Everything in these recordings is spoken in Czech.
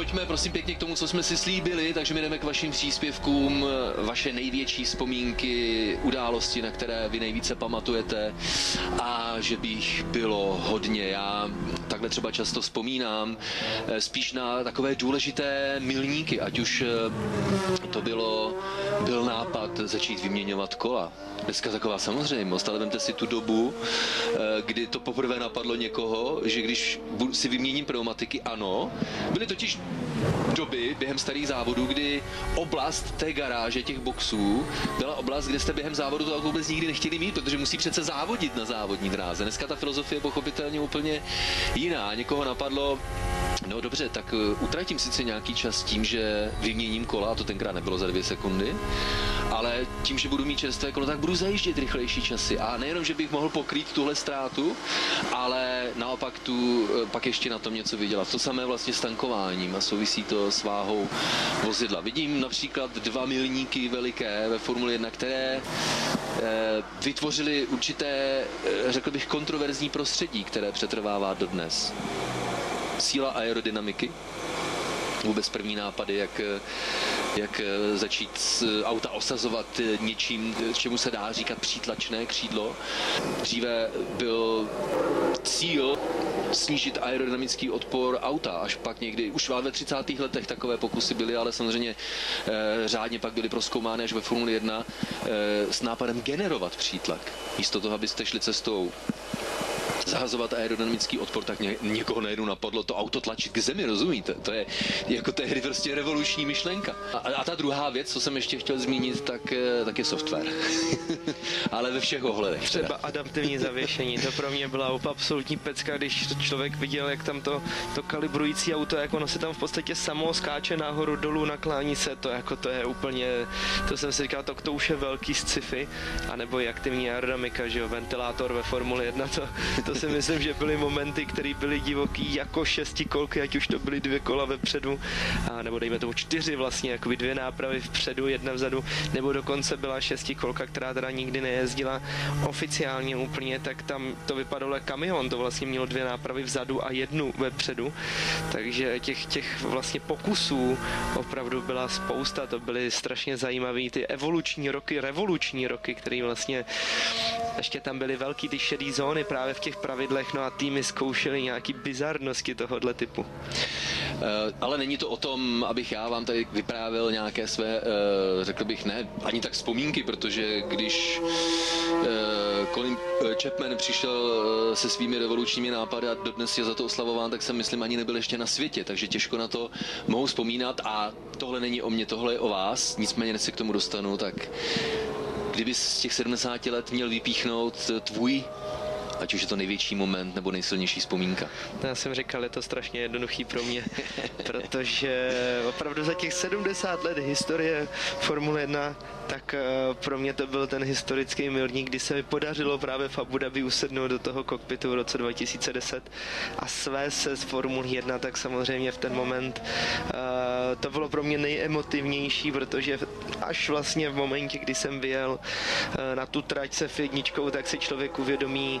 pojďme prosím pěkně k tomu, co jsme si slíbili, takže my jdeme k vašim příspěvkům, vaše největší vzpomínky, události, na které vy nejvíce pamatujete a že bych bylo hodně. Já takhle třeba často vzpomínám eh, spíš na takové důležité milníky, ať už eh, to bylo, byl nápad začít vyměňovat kola. Dneska taková samozřejmost, ale vemte si tu dobu, eh, kdy to poprvé napadlo někoho, že když si vyměním pneumatiky, ano, byly totiž doby během starých závodů, kdy oblast té garáže, těch boxů, byla oblast, kde jste během závodu to vůbec nikdy nechtěli mít, protože musí přece závodit na závodní dráze. Dneska ta filozofie je pochopitelně úplně jiná. Někoho napadlo, no dobře, tak uh, utratím sice nějaký čas tím, že vyměním kola, a to tenkrát nebylo za dvě sekundy, ale tím, že budu mít čerstvé kolo, tak budu zajíždět rychlejší časy. A nejenom, že bych mohl pokrýt tuhle ztrátu, ale naopak tu uh, pak ještě na tom něco vydělat. To samé vlastně s tankováním a souvisí to s váhou vozidla. Vidím například dva milníky veliké ve Formule 1, které eh, vytvořily určité, eh, řekl bych, kontroverzní prostředí, které přetrvává dodnes. Síla aerodynamiky, vůbec první nápady, jak, jak začít auta osazovat něčím, čemu se dá říkat přítlačné křídlo. Dříve byl cíl snížit aerodynamický odpor auta, až pak někdy, už ve 30. letech takové pokusy byly, ale samozřejmě eh, řádně pak byly proskoumány až ve Formuli 1 eh, s nápadem generovat přítlak. Místo toho, abyste šli cestou zahazovat aerodynamický odpor, tak ně, někoho najednou napadlo to auto tlačit k zemi, rozumíte? To je jako tehdy prostě revoluční myšlenka. A, a ta druhá věc, co jsem ještě chtěl zmínit, tak, eh, tak je software. Ale ve všech ohledech. Třeba adaptivní zavěšení, to pro mě byla absolutní pecka, když člověk viděl, jak tam to, to kalibrující auto, jak ono se tam v podstatě samo skáče nahoru, dolů, naklání se, to jako to je úplně, to jsem si říkal, to, to už je velký sci-fi, anebo i aktivní aerodynamika, že jo, ventilátor ve Formule 1, to, to si myslím, že byly momenty, které byly divoký jako šestikolky, ať už to byly dvě kola vepředu, a nebo dejme tomu čtyři vlastně, jako dvě nápravy vpředu, jedna vzadu, nebo dokonce byla šestikolka, která teda nikdy nejezdila oficiálně úplně, tak tam to vypadalo jako kamion, to vlastně mělo dvě nápravy vzadu a jednu vepředu, takže těch, těch vlastně pokusů opravdu byla spousta, to byly strašně zajímavé ty evoluční roky, revoluční roky, které vlastně ještě tam byly velký ty šedý zóny právě v těch pravidlech, no a týmy zkoušely nějaký bizarnosti tohohle typu. Eh, ale není to o tom, abych já vám tady vyprávěl nějaké své, eh, řekl bych, ne ani tak vzpomínky, protože když eh, Colin Chapman přišel se svými revolučními nápady a dodnes je za to oslavován, tak jsem myslím ani nebyl ještě na světě, takže těžko na to mohu vzpomínat a tohle není o mně, tohle je o vás, nicméně než se k tomu dostanu, tak kdyby z těch 70 let měl vypíchnout tvůj ať už je to největší moment nebo nejsilnější vzpomínka? Já jsem říkal, je to strašně jednoduchý pro mě, protože opravdu za těch 70 let historie Formule 1 tak eh, pro mě to byl ten historický milník, kdy se mi podařilo právě v Abu Dhabi usednout do toho kokpitu v roce 2010 a své se z Formule 1, tak samozřejmě v ten moment uh, to bylo pro mě nejemotivnější, protože až vlastně v momentě, kdy jsem vyjel uh, na tu trať se jedničkou, tak si člověk uvědomí,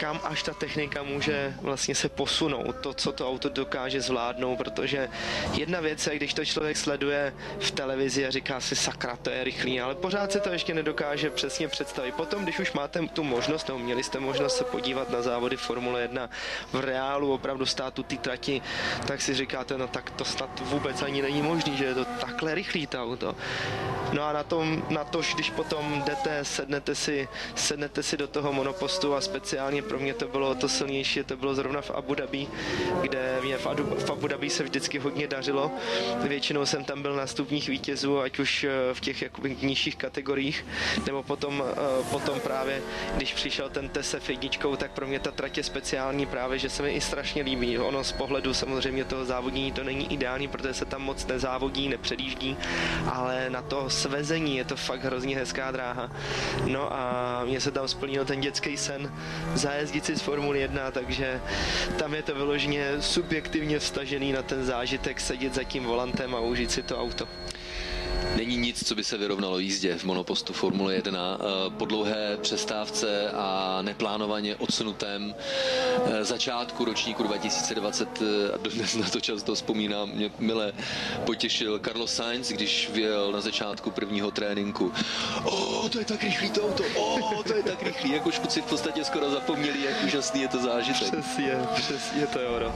kam až ta technika může vlastně se posunout, to, co to auto dokáže zvládnout, protože jedna věc je, když to člověk sleduje v televizi a říká si sakra, to je rychlý, ale pořád se to ještě nedokáže přesně představit. Potom, když už máte tu možnost, nebo měli jste možnost se podívat na závody Formule 1 v reálu, opravdu stát ty trati, tak si říkáte, no tak to snad vůbec ani není možný, že je to takhle rychlý to auto. No a na tom, na to, když potom jdete, sednete si, sednete si do toho monopostu a speciálně pro mě to bylo to silnější, to bylo zrovna v Abu Dhabi, kde mě v, Adu, v Abu Dhabi se vždycky hodně dařilo. Většinou jsem tam byl na stupních vítězů, ať už eh, v těch jakoby nižších kategoriích, nebo potom, eh, potom právě, když přišel ten TSF jedničkou, tak pro mě ta trať je speciální právě, že se mi i strašně líbí. Ono z pohledu samozřejmě toho závodění to není ideální, protože se tam moc nezávodí, nepředjíždí, ale na to svezení je to fakt hrozně hezká dráha. No a mně se tam splnil ten dětský sen zajezdit si z Formule 1, takže tam je to vyloženě subjektivně vstažený na ten zážitek sedět za tím volantem a užít si to auto. Není nic, co by se vyrovnalo jízdě v monopostu Formule 1. Eh, po dlouhé přestávce a neplánovaně odsunutém eh, začátku ročníku 2020 a dnes na to často vzpomínám, mě mile potěšil Carlos Sainz, když vyjel na začátku prvního tréninku. O, to je tak rychlý to auto, o, to je tak rychlý, jako škuci v podstatě skoro zapomněli, jak úžasný je to zážitek. Přesně, přesně to je ono.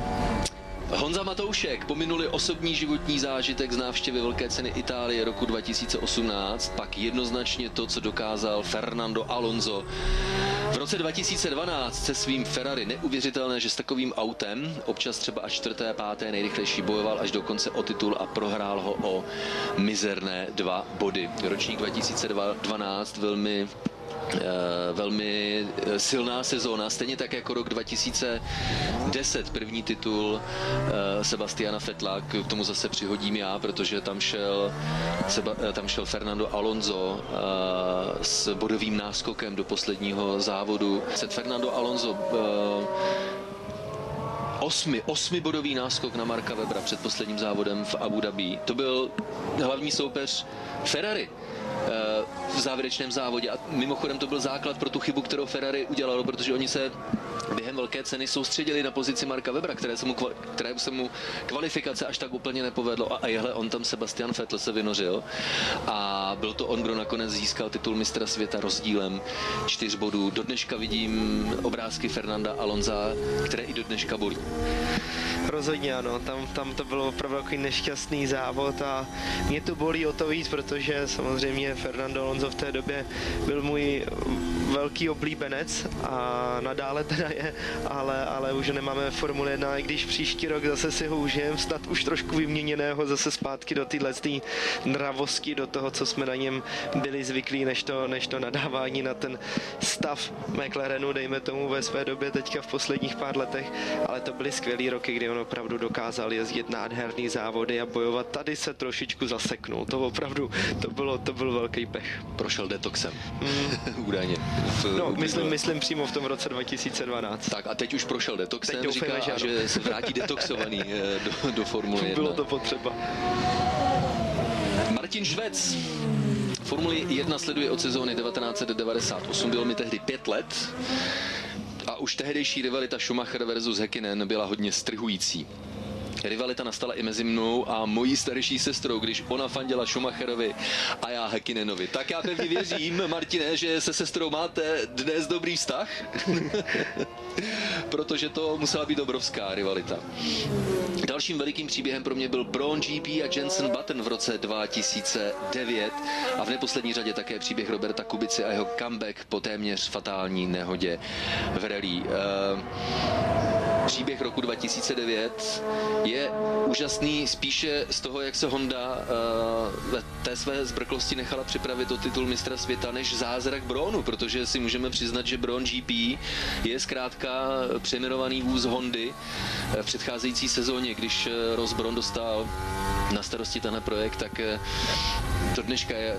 Honza Matoušek pominuli osobní životní zážitek z návštěvy Velké ceny Itálie roku 2018, pak jednoznačně to, co dokázal Fernando Alonso v roce 2012 se svým Ferrari neuvěřitelné, že s takovým autem, občas třeba až čtvrté, páté nejrychlejší bojoval až do konce o titul a prohrál ho o mizerné dva body. Ročník 2012 velmi velmi eh, silná sezóna, stejně tak jako rok 2010, první titul eh, Sebastiana Fetla, k tomu zase přihodím já, protože tam šel, tam šel Fernando Alonso s bodovým náskokem do posledního závodu. Fernando Alonso osmi bodový náskok na Marka Webra před posledním závodem v Abu Dhabi. To byl hlavní soupeř Ferrari v závěrečném závodě. A mimochodem to byl základ pro tu chybu, kterou Ferrari udělalo, protože oni se během velké ceny soustředili na pozici Marka Webra, které se mu, které se mu kvalifikace až tak úplně nepovedlo a, a jehle on tam Sebastian Vettel se vynořil a byl to on, kdo nakonec získal titul mistra světa rozdílem čtyř bodů. Do dneška vidím obrázky Fernanda Alonza, které i do dneška bolí. Rozhodně ano, tam, tam to bylo opravdu takový nešťastný závod a mě to bolí o to víc, protože samozřejmě Fernando Alonso v té době byl můj velký oblíbenec a nadále teda je, ale, ale už nemáme Formule 1, i když příští rok zase si ho užijem, snad už trošku vyměněného zase zpátky do téhle nravosti, do toho, co jsme na něm byli zvyklí, než to, než to nadávání na ten stav McLarenu, dejme tomu ve své době teďka v posledních pár letech, ale to byly skvělé roky, kdy on opravdu dokázal jezdit nádherný závody a bojovat. Tady se trošičku zaseknul, to opravdu, to bylo, to byl velký pech. Prošel detoxem, mm. údajně. V, no, myslím, myslím přímo v tom roce 2012. Tak a teď už prošel detoxem, teď říká, že, že se vrátí detoxovaný eh, do, do Formule 1. Bylo to potřeba. Martin Švec. Formuli 1 sleduje od sezóny 1998, bylo mi tehdy pět let a už tehdejší rivalita Schumacher versus Häkkinen byla hodně strhující. Rivalita nastala i mezi mnou a mojí starší sestrou, když ona fandila Schumacherovi a já Hekinenovi. Tak já pevně věřím, Martine, že se sestrou máte dnes dobrý vztah, protože to musela být obrovská rivalita. Dalším velikým příběhem pro mě byl Braun GP a Jensen Button v roce 2009 a v neposlední řadě také příběh Roberta Kubici a jeho comeback po téměř fatální nehodě v rally. Uh, příběh roku 2009 je úžasný spíše z toho, jak se Honda uh, ve té své zbrklosti nechala připravit o titul mistra světa, než zázrak Bronu, protože si můžeme přiznat, že Bron GP je zkrátka přeměnovaný vůz Hondy eh, v předcházející sezóně, když eh, Ross Bron dostal na starosti tenhle projekt, tak to dneška je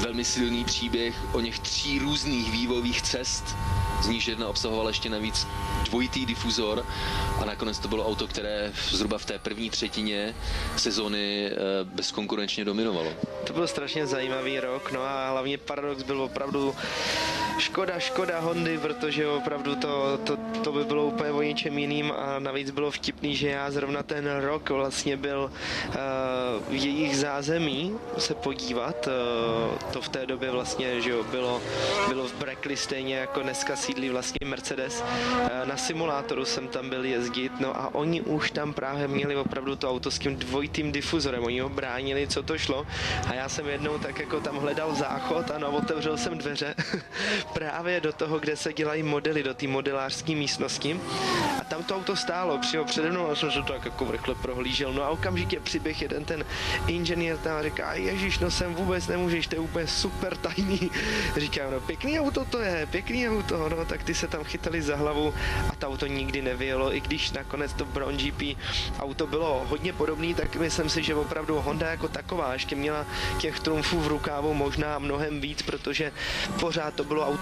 velmi silný příběh o něch tří různých vývojových cest, z níž jedna obsahovala ještě navíc dvojitý difuzor a nakonec to bylo auto, které zhruba v té první třetině sezóny eh, bezkonkurenčně dominovalo. To byl strašně zajímavý rok, no a hlavně paradox byl opravdu škoda, škoda Hondy, protože opravdu to, to, to by bylo úplně o něčem jiným a navíc bylo vtipný, že já zrovna ten rok vlastně byl uh, v jejich zázemí se podívat. Uh, to v té době vlastně, že jo, bylo, bylo v Brackley stejně jako dneska sídlí vlastně Mercedes. Uh, na simulátoru jsem tam byl jezdit, no a oni už tam právě měli opravdu to auto s tím dvojitým difuzorem, oni ho bránili, co to šlo a já jsem jednou tak jako tam hledal záchod a no, otevřel jsem dveře právě do toho, kde se dělají modely, do té modelářské místnosti a tam to auto stálo, přijel přede mnou a jsem se to tak jako vrchle prohlížel, no a okamžitě přiběh jeden ten inženýr tam a říká, ježíš, no sem vůbec nemůžeš, to je úplně super tajný. Říkám, no pěkný auto to je, pěkný auto, no tak ty se tam chytali za hlavu a to auto nikdy nevyjelo, i když nakonec to Brown GP auto bylo hodně podobný, tak myslím si, že opravdu Honda jako taková ještě měla těch trumfů v rukávu možná mnohem víc, protože pořád to bylo auto,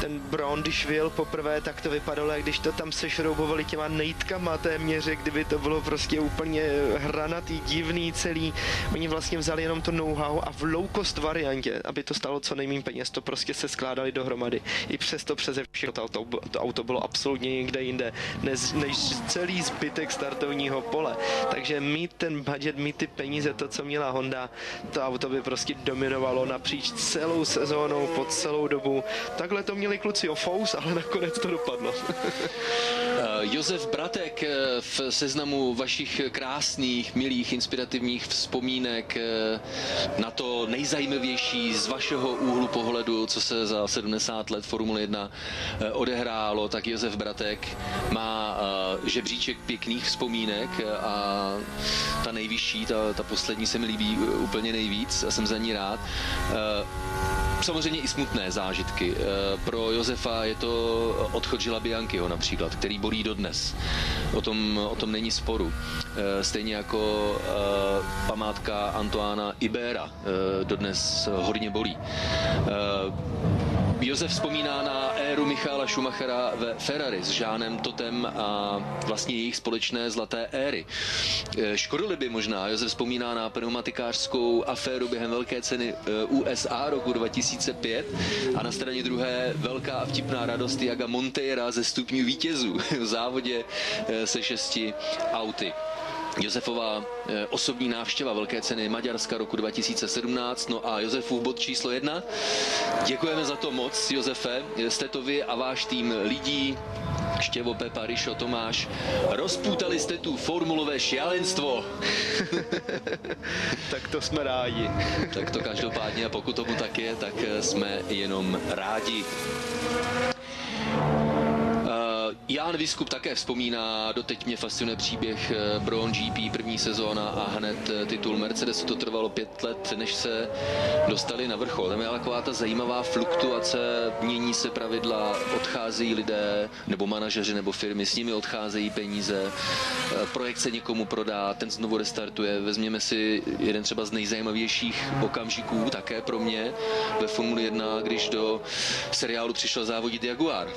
ten Brown, když vyjel poprvé, tak to vypadalo, jak když to tam seš vyroubovali těma nejtkama téměř, kdyby to bylo prostě úplně hranatý, divný celý. Oni vlastně vzali jenom to know-how a v low cost variantě, aby to stalo co nejméně peněz, to prostě se skládali dohromady. I přesto přeze všechno to auto, to auto bylo absolutně někde jinde, než, než celý zbytek startovního pole. Takže mít ten budget, mít ty peníze, to, co měla Honda, to auto by prostě dominovalo napříč celou sezónou, po celou dobu. Takhle to měli kluci o Fous, ale nakonec to dopadlo. Eh, Josef Bratek eh, v seznamu vašich krásných, milých, inspirativních vzpomínek eh, na to nejzajímavější z vašeho úhlu pohledu, co se za 70 let Formule 1 odehrálo, tak Josef Bratek má žebříček pěkných vzpomínek a ta nejvyšší, ta, ta poslední se mi líbí úplně nejvíc a jsem za ní rád samozřejmě i smutné zážitky. Pro Josefa je to odchod Žila Bianchiho například, který bolí dodnes. O tom, o tom není sporu. Eh, stejně jako eh, památka Antoána Ibera dodnes hodně bolí. Josef vzpomíná na éru Michála Schumachera ve Ferrari s Žánem Totem a vlastně jejich společné zlaté éry. E, škodili by možná, Josef vzpomíná na pneumatikářskou aféru během velké ceny e, USA roku 2005 a na straně druhé velká a vtipná radost Jaga Monteira ze stupňů vítězů v závodě e, se šesti auty. Josefová eh, osobní návštěva Velké ceny Maďarska roku 2017. No a Josefův bod číslo jedna. Děkujeme za to moc, Josefe. Jste to vy a váš tým lidí, Štěvo, Pepa, Rišo, Tomáš. Rozpůtali jste tu formulové šialenstvo. tak to jsme rádi. tak to každopádně a pokud tomu tak je, tak eh, jsme jenom rádi. Jan Viskup také vzpomíná, doteď mě fascinuje příběh eh, Brown GP první sezóna a hned eh, titul Mercedesu. To trvalo pět let, než se dostali na vrchol. Tam je taková ta zajímavá fluktuace, mění se pravidla, odcházejí lidé, nebo manažeři, nebo firmy, s nimi odcházejí peníze, eh, projekt se někomu prodá, ten znovu restartuje. Vezměme si jeden třeba z nejzajímavějších okamžiků, také pro mě, ve Formuli 1, když do seriálu přišel závodit Jaguar.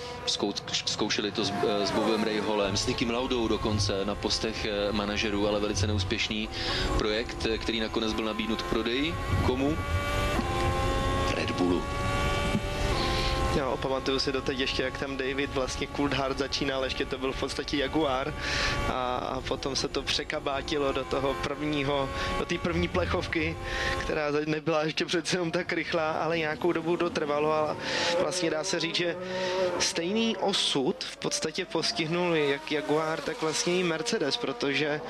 Zkoušeli to Eh, s Bobem Rayholem, s Nikim Laudou dokonce na postech eh, manažerů, ale velice neúspěšný projekt, eh, který nakonec byl nabídnut k prodeji. Komu? Red Bullu. Jo, pamatuju si doteď ještě, jak tam David vlastně Coulthard začínal, ještě to byl v podstatě Jaguar. A, a potom se to překabátilo do toho prvního, do té první plechovky, která nebyla ještě přece jenom tak rychlá, ale nějakou dobu to trvalo a vlastně dá se říct, že stejný osud v podstatě postihnul jak Jaguar, tak vlastně i Mercedes, protože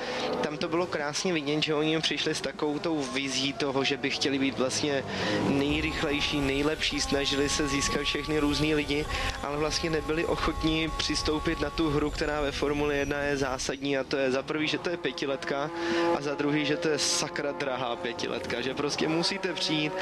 tam to bylo krásně vidět, že oni přišli s takovou tou vizí toho, že by chtěli být vlastně nejrychlejší, nejlepší, snažili se získat všechny různý lidi, ale vlastně nebyli ochotní přistoupit na tu hru, která ve Formule 1 je zásadní a to je za prvý, že to je pětiletka a za druhý, že to je sakra drahá pětiletka, že prostě musíte přijít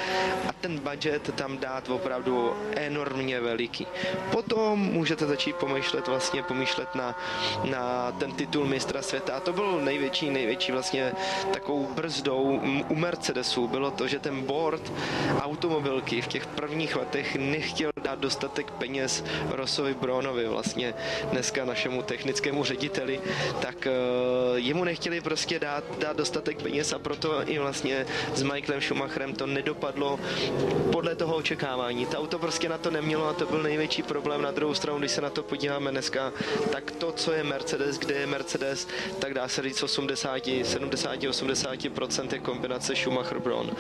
a ten budget tam dát opravdu enormně veliký. Potom můžete začít pomýšlet vlastně pomýšlet na, na ten titul mistra světa a to bylo největší, největší vlastně takovou brzdou u Mercedesu bylo to, že ten board automobilky v těch prvních letech nechtěl dát dostatek peněz Rosovi Bronovi, vlastně dneska našemu technickému řediteli, tak uh, jemu nechtěli prostě dát, dát dostatek peněz a proto i vlastně s Michaelem Schumacherem to nedopadlo podle toho očekávání. Ta auto prostě na to nemělo a to byl největší problém. Na druhou stranu, když se na to podíváme dneska, tak to, co je Mercedes, kde je Mercedes, tak dá se říct 80, 70, 80% je kombinace Schumacher-Brown.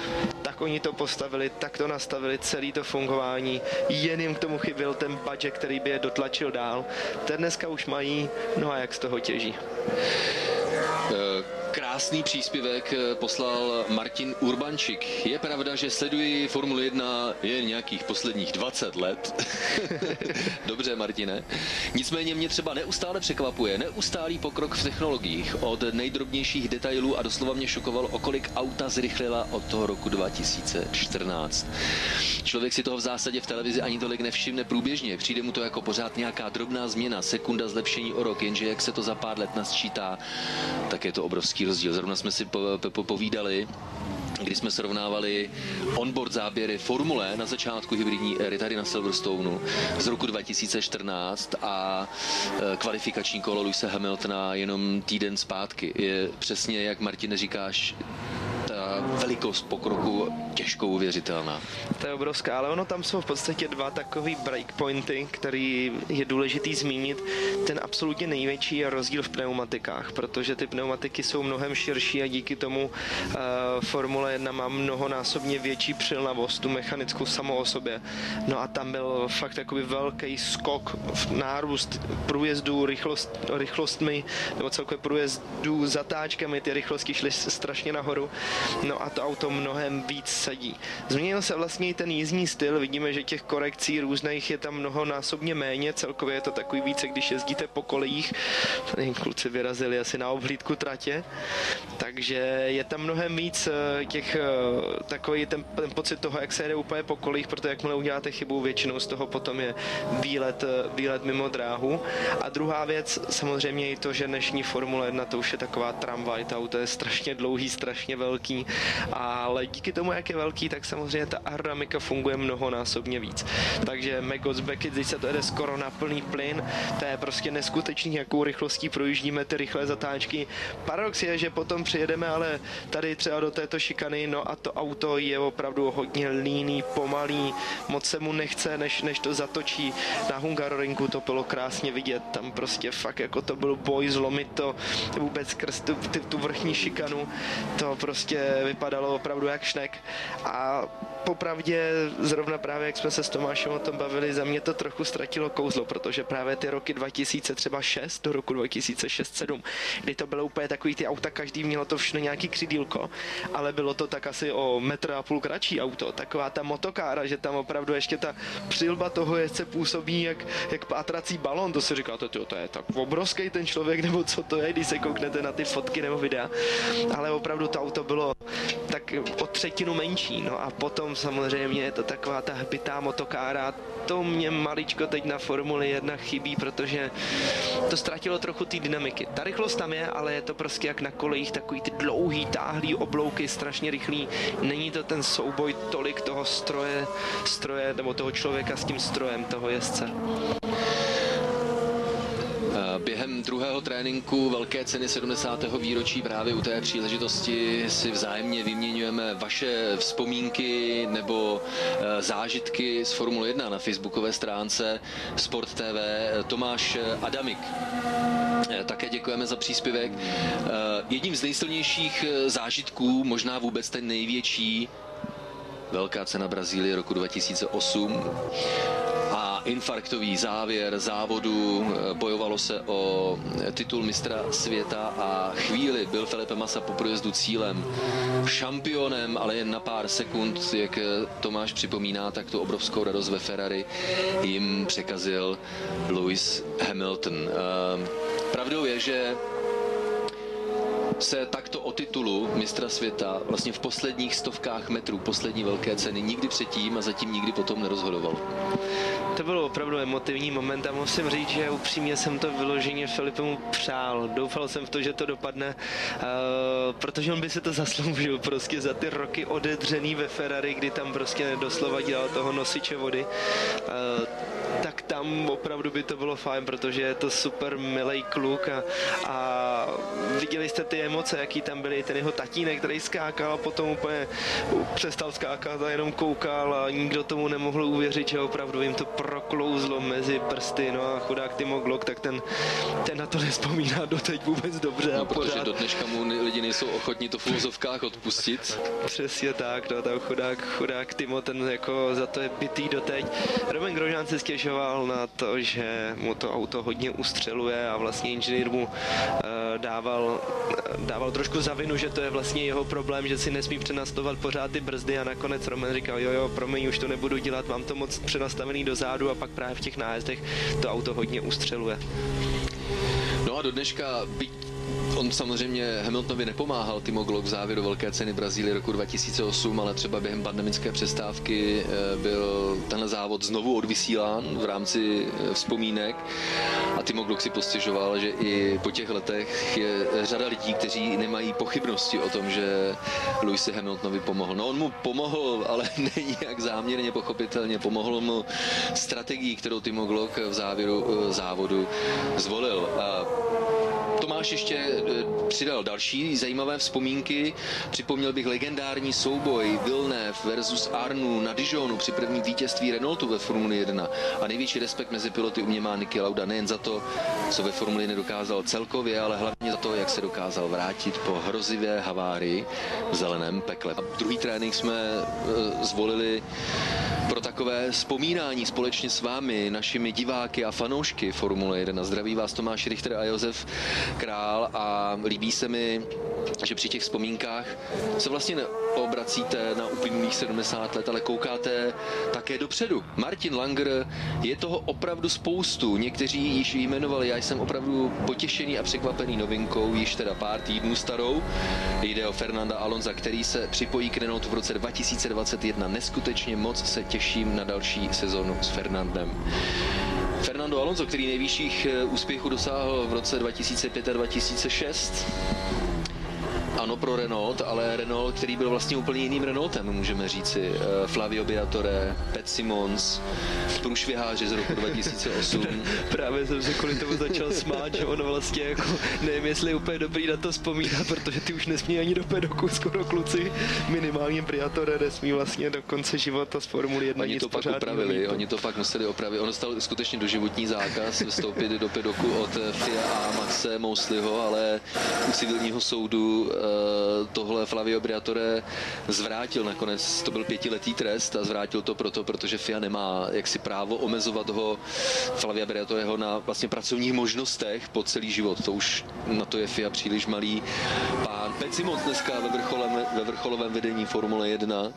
Tak oni to postavili, tak to nastavili, celý to fungování, jen jim k tomu chyběl ten budget, který by je dotlačil dál. Ten dneska už mají, no a jak z toho těží. Uh Krásný příspěvek eh, poslal Martin Urbančik. Je pravda, že sleduji Formuli 1 jen nějakých posledních 20 let. Dobře, Martine. Nicméně mě třeba neustále překvapuje neustálý pokrok v technologiích od nejdrobnějších detailů a doslova mě šokoval, o kolik auta zrychlila od toho roku 2014. Člověk si toho v zásadě v televizi ani tolik nevšimne průběžně. Přijde mu to jako pořád nějaká drobná změna, sekunda zlepšení o rok, jenže jak se to za pár let nasčítá, tak je to obrovský rozdíl. Zrovna jsme si po, po, povídali kdy jsme srovnávali onboard záběry formule na začátku hybridní éry tady na Silverstoneu z roku 2014 a e, kvalifikační kolo Luisa Hamiltona jenom týden zpátky. Je přesně, jak Martine říkáš, velikost pokroku těžko uvěřitelná. To je obrovská, ale ono tam jsou v podstatě dva takový breakpointy, který je důležitý zmínit. Ten absolutně největší je rozdíl v pneumatikách, protože ty pneumatiky jsou mnohem širší a díky tomu uh, Formule 1 má mnohonásobně větší přilnavost, tu mechanickou samo o sobě. No a tam byl fakt takový velký skok v nárůst průjezdů rychlost, rychlostmi, nebo celkově průjezdů zatáčkami, ty rychlosti šly strašně nahoru. No a to auto mnohem víc sedí. Změnil se vlastně i ten jízdní styl, vidíme, že těch korekcí různých je tam mnohonásobně méně, celkově je to takový více, když jezdíte po kolejích, tady kluci vyrazili asi na obhlídku tratě, takže je tam mnohem víc eh, těch, eh, takový ten, ten pocit toho, jak se jede úplně po kolejích, protože jakmile uděláte chybu, většinou z toho potom je výlet, eh, výlet mimo dráhu. A druhá věc, samozřejmě i to, že dnešní Formule 1 to už je taková tramvaj, to auto je strašně dlouhý, strašně velký, ale díky tomu, jak je velký, tak samozřejmě ta aerodynamika funguje mnohonásobně víc. Takže Megos Beckett, když se to jede skoro na plný plyn, to je prostě neskutečný, jakou rychlostí projíždíme ty rychlé zatáčky. Paradox je, že potom přijedeme ale tady třeba do této šikany, no a to auto je opravdu hodně líný, pomalý, moc se mu nechce, než, než to zatočí. Na Hungaroringu to bylo krásně vidět, tam prostě fakt jako to byl boj zlomit to vůbec skrz tu, tu vrchní šikanu, to prostě vypadalo opravdu jak šnek. A popravdě zrovna právě jak jsme se s Tomášem o tom bavili, za mě to trochu ztratilo kouzlo, protože právě ty roky 2000 třeba 6 do roku 2006-7, kdy to bylo úplně takový ty auta, každý mělo to všechno nějaký křidílko, ale bylo to tak asi o metr a půl kratší auto, taková ta motokára, že tam opravdu ještě ta přilba toho jezdce působí jak, jak pátrací balon, to si říkáte, to, to je tak obrovský ten člověk, nebo co to je, když se kouknete na ty fotky nebo videa, ale opravdu to auto bylo tak o třetinu menší, no a potom samozřejmě je to taková ta hbitá motokára, to mě maličko teď na Formuli 1 chybí, protože to ztratilo trochu té dynamiky. Ta rychlost tam je, ale je to prostě jak na kolejích, takový ty dlouhý, táhlý oblouky, strašně rychlý. Není to ten souboj tolik toho stroje, stroje nebo toho člověka s tím strojem, toho jezdce. Během druhého tréninku velké ceny 70. výročí právě u té příležitosti si vzájemně vyměňujeme vaše vzpomínky nebo eh, zážitky z Formule 1 na facebookové stránce Sport TV Tomáš Adamik. Eh, také děkujeme za příspěvek. Eh, jedním z nejsilnějších zážitků, možná vůbec ten největší, velká cena Brazílie roku 2008 infarktový závěr závodu, bojovalo se o titul mistra světa a chvíli byl Felipe Massa po projezdu cílem šampionem, ale jen na pár sekund, jak Tomáš připomíná, tak tu obrovskou radost ve Ferrari jim překazil Lewis Hamilton. Ehm, pravdou je, že se takto o titulu mistra světa vlastně v posledních stovkách metrů poslední velké ceny nikdy předtím a zatím nikdy potom nerozhodoval. To byl opravdu emotivní moment a musím říct, že upřímně jsem to vyloženě Filipemu přál. Doufal jsem v to, že to dopadne, uh, protože on by si to zasloužil prostě za ty roky odedřený ve Ferrari, kdy tam prostě doslova dělal toho nosiče vody. Uh, tak tam opravdu by to bylo fajn, protože je to super milý kluk a, a viděli jste ty emoce, jaký tam byly, ten jeho tatínek, který skákal a potom úplně přestal skákat a jenom koukal a nikdo tomu nemohl uvěřit, že opravdu jim to proklouzlo mezi prsty, no a chudák Timo Glock, tak ten, ten na to nespomíná doteď vůbec dobře. No, a protože pořád... do dneška mu lidi nejsou ochotní to v úzovkách odpustit. Přesně tak, no tam chudák, chudák Timo, ten jako za to je bitý doteď. Roman Grožán se stěžoval na to, že mu to auto hodně ustřeluje a vlastně inženýr mu uh, dával, dával trošku za vinu, že to je vlastně jeho problém, že si nesmí přenastovat pořád ty brzdy a nakonec Roman říkal, jo jo, promiň, už to nebudu dělat, mám to moc přenastavený do zádu a pak právě v těch nájezdech to auto hodně ustřeluje. No a do dneška, byť On samozřejmě Hamiltonovi nepomáhal Timo Glock v závěru velké ceny Brazílie roku 2008, ale třeba během pandemické přestávky eh, byl tenhle závod znovu odvysílán v rámci eh, vzpomínek a Timo Glock si postěžoval, že i po těch letech je řada lidí, kteří nemají pochybnosti o tom, že Lewisi Hamiltonovi pomohl. No on mu pomohl, ale není jak záměrně pochopitelně. Pomohl mu strategií, kterou Timo Glock v závěru eh, závodu zvolil. A Tomáš ještě eh, přidal další zajímavé vzpomínky. Připomněl bych legendární souboj Villeneuve versus Arnu na Dijonu při prvním vítězství Renaultu ve Formuli 1. A největší respekt mezi piloty u mě má Niki Lauda nejen za to, co ve Formuli nedokázal celkově, ale hlavně za to, jak se dokázal vrátit po hrozivé havárii v zeleném pekle. A druhý trénink jsme eh, zvolili pro takové vzpomínání společně s vámi, našimi diváky a fanoušky Formule 1. Zdraví vás Tomáš Richter a Josef Král a líbí se mi, že při těch vzpomínkách se vlastně neobracíte na uplynulých 70 let, ale koukáte také dopředu. Martin Langer je toho opravdu spoustu. Někteří již jmenovali, já jsem opravdu potěšený a překvapený novinkou, již teda pár týdnů starou. Jde o Fernanda Alonza, který se připojí k Renaultu v roce 2021. Neskutečně moc se těším na další sezonu s Fernandem. Fernando Alonso, který nejvyšších eh, úspěchů dosáhl v roce 2005 a 2006, ano pro Renault, ale Renault, který byl vlastně úplně jiným Renaultem, můžeme říci. Eh, Flavio Briatore, Pet Simons, průšviháři z roku 2008. Právě jsem se kvůli tomu začal smát, že ono vlastně jako, nevím, jestli je úplně dobrý na to vzpomínat, protože ty už nesmí ani do pedoku skoro kluci, minimálně Briatore nesmí vlastně do konce života z Formuly 1 Oni to pak upravili, oni to pak museli opravit. Ono stalo skutečně doživotní zákaz vstoupit do pedoku od FIA a Maxe Mousliho, ale u civilního soudu eh, tohle Flavio Briatore zvrátil nakonec. To byl pětiletý trest a zvrátil to proto, protože FIA nemá jaksi právo omezovat ho Flavia Briatoreho na vlastně pracovních možnostech po celý život. To už na to je FIA příliš malý pán. Pet Simons dneska ve, vrcholem, ve vrcholovém vedení Formule 1,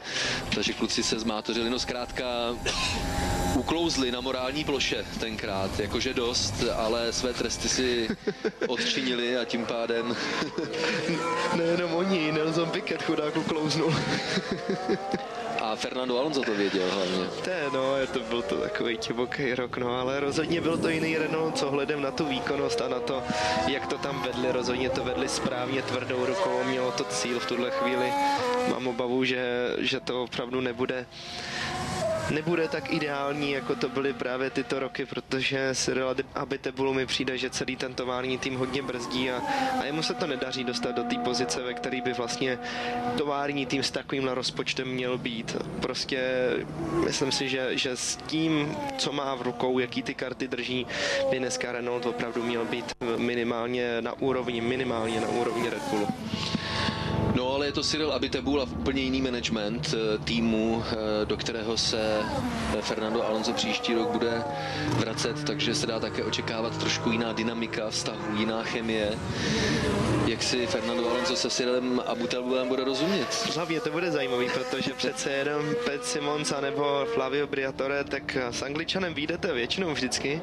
takže kluci se zmátořili. No zkrátka uklouzli na morální ploše tenkrát, jakože dost, ale své tresty si odčinili a tím pádem... Nejenom oni, Nelson Piquet chudák uklouznul. A Fernando Alonso to věděl hlavně. Té, no, je to byl to takový divoký rok, no, ale rozhodně byl to jiný Renault, co hledem na tu výkonnost a na to, jak to tam vedli, rozhodně to vedli správně tvrdou rukou, mělo to cíl v tuhle chvíli. Mám obavu, že, že to opravdu nebude nebude tak ideální, jako to byly právě tyto roky, protože Cyril Abitebulu mi přijde, že celý ten tovární tým hodně brzdí a, a jemu se to nedaří dostat do té pozice, ve které by vlastně tovární tým s takovýmhle rozpočtem měl být. Prostě myslím si, že, že s tím, co má v rukou, jaký ty karty drží, by dneska Renault opravdu měl být minimálně na úrovni, minimálně na úrovni Red Bullu. No ale je to Cyril Abitebul a úplně jiný management eh, týmu, eh, do kterého se eh, Fernando Alonso příští rok bude vracet, takže se dá také očekávat trošku jiná dynamika vztahu, jiná chemie. Jak si Fernando Alonso se Cyrilem Abitebulem bude rozumět? Hlavně to bude zajímavý, protože přece jenom Pet Simons nebo Flavio Briatore, tak s Angličanem výjdete většinou vždycky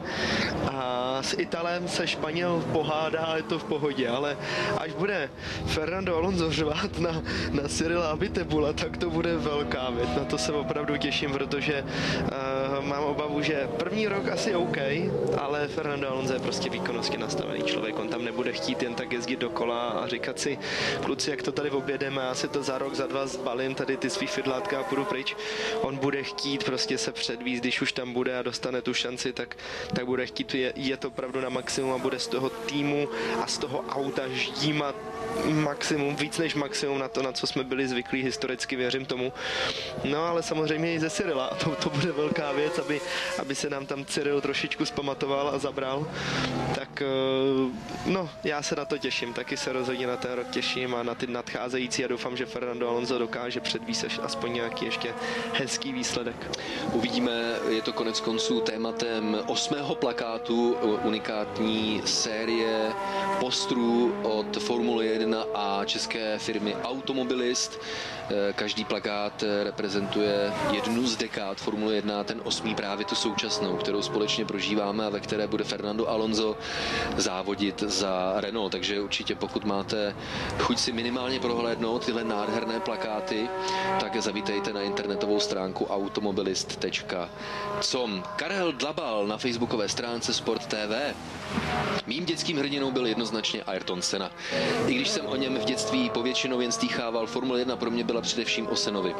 a s Italem se Španěl pohádá je to v pohodě, ale až bude Fernando Alonso řvát na, na Cyrila Abitebula, tak to bude velká věc. Na to se opravdu těším, protože uh, mám obavu, že první rok asi OK, ale Fernando Alonso je prostě výkonnostně nastavený člověk. On tam nebude chtít jen tak jezdit dokola a říkat si, kluci, jak to tady objedeme, já si to za rok, za dva zbalím tady ty svý fidlátka a půjdu pryč. On bude chtít prostě se předvíst, když už tam bude a dostane tu šanci, tak, tak bude chtít je, je to opravdu na maximum a bude z toho týmu a z toho auta ždímat maximum, víc než maximum na to, na co jsme byli zvyklí historicky, věřím tomu. No ale samozřejmě i ze Cyrila, a to, to bude velká věc, aby, aby se nám tam Cyril trošičku zpamatoval a zabral. Tak eh, no, já se na to těším, taky se rozhodně na ten rok těším a na ty nadcházející a doufám, že Fernando Alonso dokáže předvíst aspoň nějaký ještě hezký výsledek. Uvidíme, je to konec konců tématem osmého plakátu unikátní série postrů od Formule 1 a české firmy Automobilist. Eh, každý plakát eh, reprezentuje jednu z dekád Formule 1, ten osmý právě tu současnou, kterou společně prožíváme a ve které bude Fernando Alonso závodit za Renault. Takže určitě pokud máte chuť si minimálně prohlédnout tyhle nádherné plakáty, tak zavítejte na internetovou stránku automobilist.com. Karel Dlabal na facebookové stránce Sport TV. Mým dětským hrdinou byl jednoznačně Ayrton Senna. I když jsem o něm v dětství povětšinou jen stýchával, Formule 1 pro mě byla především o Senovi.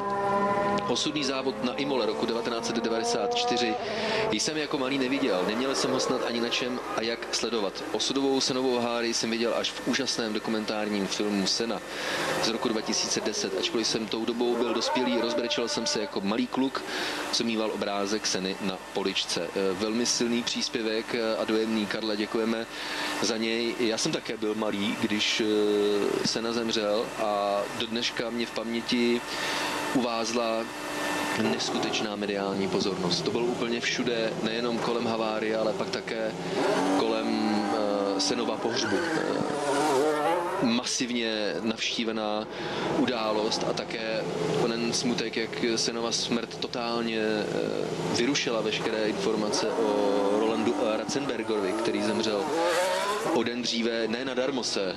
Osudný závod na Imole roku 1994 jsem jako malý neviděl, neměl jsem ho snad ani na čem a jak sledovat. Osudovou senovou háry jsem viděl až v úžasném dokumentárním filmu Sena z roku 2010. Ačkoliv jsem tou dobou byl dospělý, rozbrečel jsem se jako malý kluk, co mýval obrázek Seny na poličce. E, velmi silný příspěvek a dojemný. Karle, děkujeme za něj. Já jsem také byl malý, když e, Sena zemřel a do dneška mě v paměti uvázla neskutečná mediální pozornost. To bylo úplně všude, nejenom kolem havárie, ale pak také kolem uh, Senova pohřbu. Uh, masivně navštívená událost a také onen smutek, jak Senova smrt totálně uh, vyrušila veškeré informace o Rolandu Ratzenbergerovi, který zemřel o den dříve, ne nadarmo se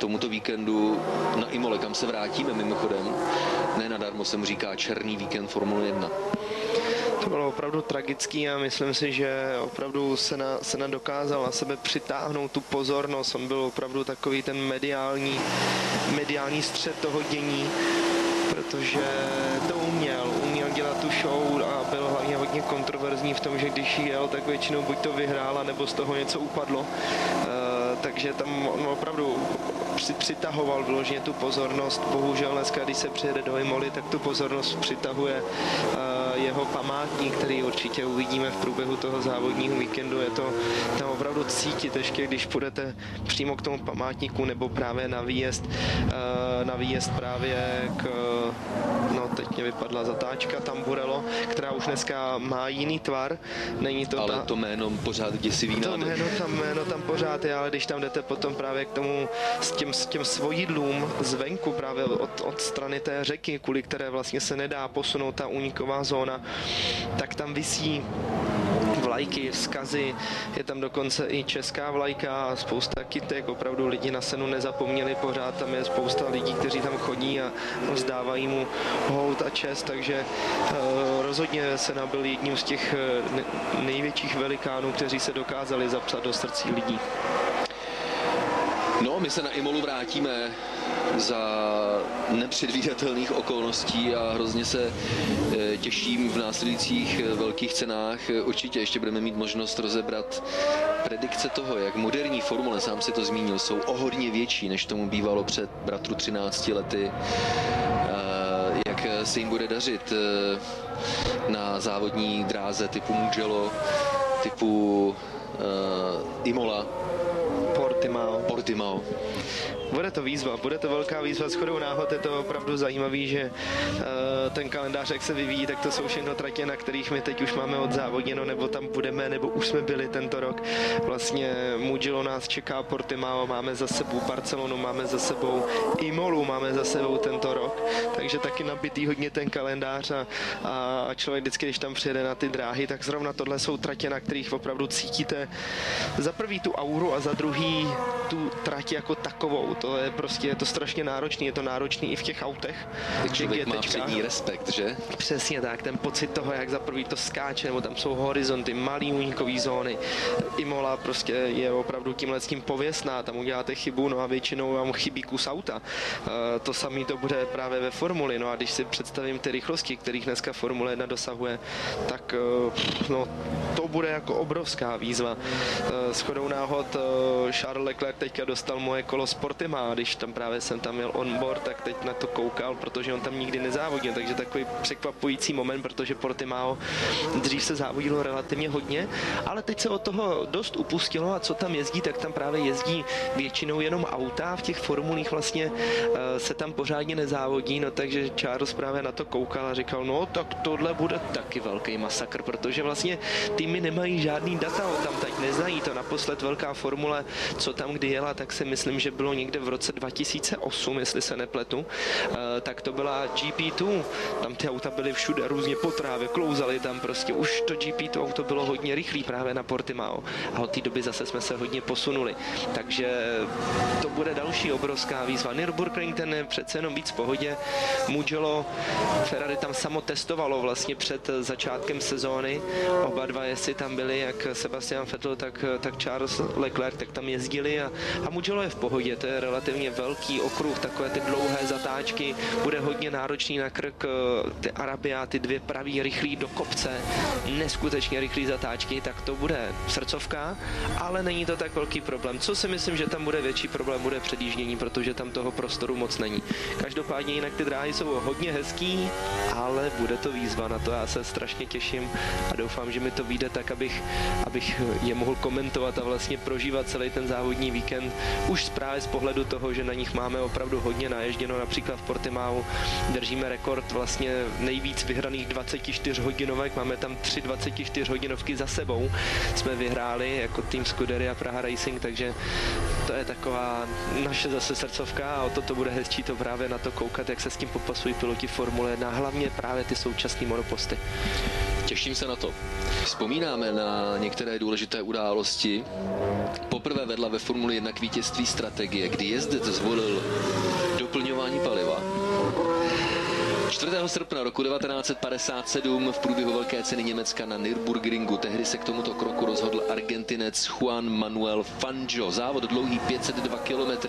tomuto víkendu na Imole, kam se vrátíme mimochodem. Ne nadarmo se mu říká černý víkend Formule 1. To bylo opravdu tragický a myslím si, že opravdu se na, se na dokázal na sebe přitáhnout tu pozornost. On byl opravdu takový ten mediální, mediální střed toho dění, protože to uměl, uměl dělat tu show a byl hlavně hodně kontroverzní v tom, že když jel, tak většinou buď to vyhrál, nebo z toho něco upadlo. Uh, takže tam on opravdu přitahoval vyloženě tu pozornost. Bohužel dneska, když se přijede do Imoli, tak tu pozornost přitahuje jeho památník, který určitě uvidíme v průběhu toho závodního víkendu. Je to tam opravdu cítit ještě, když půjdete přímo k tomu památníku nebo právě na výjezd, na výjezd právě k, no teď mě vypadla zatáčka Tamburello, která už dneska má jiný tvar. Není to ale ta, to jméno pořád děsivý to jméno tam, jméno tam pořád je, ale když tam jdete potom právě k tomu s těm, s těm svojidlům zvenku právě od, od strany té řeky, kvůli které vlastně se nedá posunout ta úniková zóna, tak tam visí vlajky, vzkazy, je tam dokonce i česká vlajka spousta kytek, opravdu lidi na senu nezapomněli, pořád tam je spousta lidí, kteří tam chodí a vzdávají mu hold a čest, takže uh, rozhodně se byl jedním z těch uh, největších velikánů, kteří se dokázali zapsat do srdcí lidí. No, my se na Imolu vrátíme za nepředvídatelných okolností a hrozně se eh, těším v následujících eh, velkých cenách. Určitě ještě budeme mít možnost rozebrat predikce toho, jak moderní formule, sám si to zmínil, jsou o hodně větší, než tomu bývalo před bratru 13 lety. Eh, jak se jim bude dařit na závodní dráze typu Mugello, typu Imola, Portimao. Portimao. Bude to výzva, bude to velká výzva. S chodou náhod je to opravdu zajímavý, že uh, ten kalendář, jak se vyvíjí, tak to jsou všechno tratě, na kterých my teď už máme odzávodněno, nebo tam budeme, nebo už jsme byli tento rok. Vlastně Mugello nás čeká Portimao, máme za sebou Barcelonu, máme za sebou Imolu, máme za sebou tento rok, takže taky nabitý hodně ten kalendář a, a člověk vždycky, když tam přijede na ty dráhy, tak zrovna tohle jsou tratě, na kterých opravdu cítíte za prvý tu auru a za druhý tu trať jako takovou to je prostě, je to strašně náročný, je to náročný i v těch autech. Tak člověk má přední respekt, že? Přesně tak, ten pocit toho, jak za prvý to skáče, nebo tam jsou horizonty, malý únikové zóny. Imola prostě je opravdu tímhle s tím pověstná, tam uděláte chybu, no a většinou vám chybí kus auta. E, to samé to bude právě ve Formuli, no a když si představím ty rychlosti, kterých dneska Formule 1 dosahuje, tak e, no, to bude jako obrovská výzva. E, s chodou náhod Charles Leclerc teďka dostal moje kolo Sportima, když tam právě jsem tam měl onboard, tak teď na to koukal, protože on tam nikdy nezávodil, takže takový překvapující moment, protože Portimao dřív se závodilo relativně hodně, ale teď se od toho dost upustilo a co tam jezdí, tak tam právě jezdí většinou jenom auta, v těch formulích vlastně eh, se tam pořádně nezávodí, no takže Charles právě na to koukal a říkal, no tak tohle bude taky velký masakr, protože vlastně týmy nemají žádný data, tam teď neznají to naposled velká formule, co tam kdy jela, tak si myslím, že bylo někde v roce 2008, jestli se nepletu, eh, tak to byla GP2, tam ty auta byly všude různě po trávě, klouzali tam prostě, už to GP2 auto bylo hodně rychlý právě na Portimao. A od té doby zase jsme se hodně posunuli, takže to bude další obrovská výzva. Nürburgring ten je přece jenom víc v pohodě, Mugello, Ferrari tam samo testovalo vlastně před začátkem sezóny, oba dva jestli tam byli, jak Sebastian Vettel, tak, tak Charles Leclerc, tak tam jezdili a, a Mugello je v pohodě, to je relativně velký okruh, takové ty dlouhé zatáčky, bude hodně náročný na krk, ty Arabia, ty dvě pravý rychlý do kopce, neskutečně rychlý zatáčky, tak to bude srdcovka, ale není to tak velký problém. Co si myslím, že tam bude větší problém, bude předjíždění, protože tam toho prostoru moc není. Každopádně jinak ty dráhy jsou hodně hezký, ale bude to výzva na to, já se strašně těším a doufám, že mi to vyjde tak, abych, abych je mohl komentovat a vlastně prožívat celý ten závodní víkend už právě z pohledu toho, že na nich máme opravdu hodně naježděno, například v Portimao držíme rekord vlastně nejvíc vyhraných 24 hodinovek, máme tam tři 24 hodinovky za sebou, jsme vyhráli jako tým Scuderia Praha Racing, takže to je taková naše zase srdcovka a o to to bude hezčí to právě na to koukat, jak se s tím popasují piloti Formule 1, hlavně právě ty současné monoposty. Těším se na to. Vzpomínáme na některé důležité události. Poprvé vedla ve Formuli 1 k vítězství strategie, kdy jezdec zvolil doplňování paliva 4. srpna roku 1957 v průběhu velké ceny Německa na Nürburgringu tehdy se k tomuto kroku rozhodl Argentinec Juan Manuel Fangio. Závod dlouhý 502 km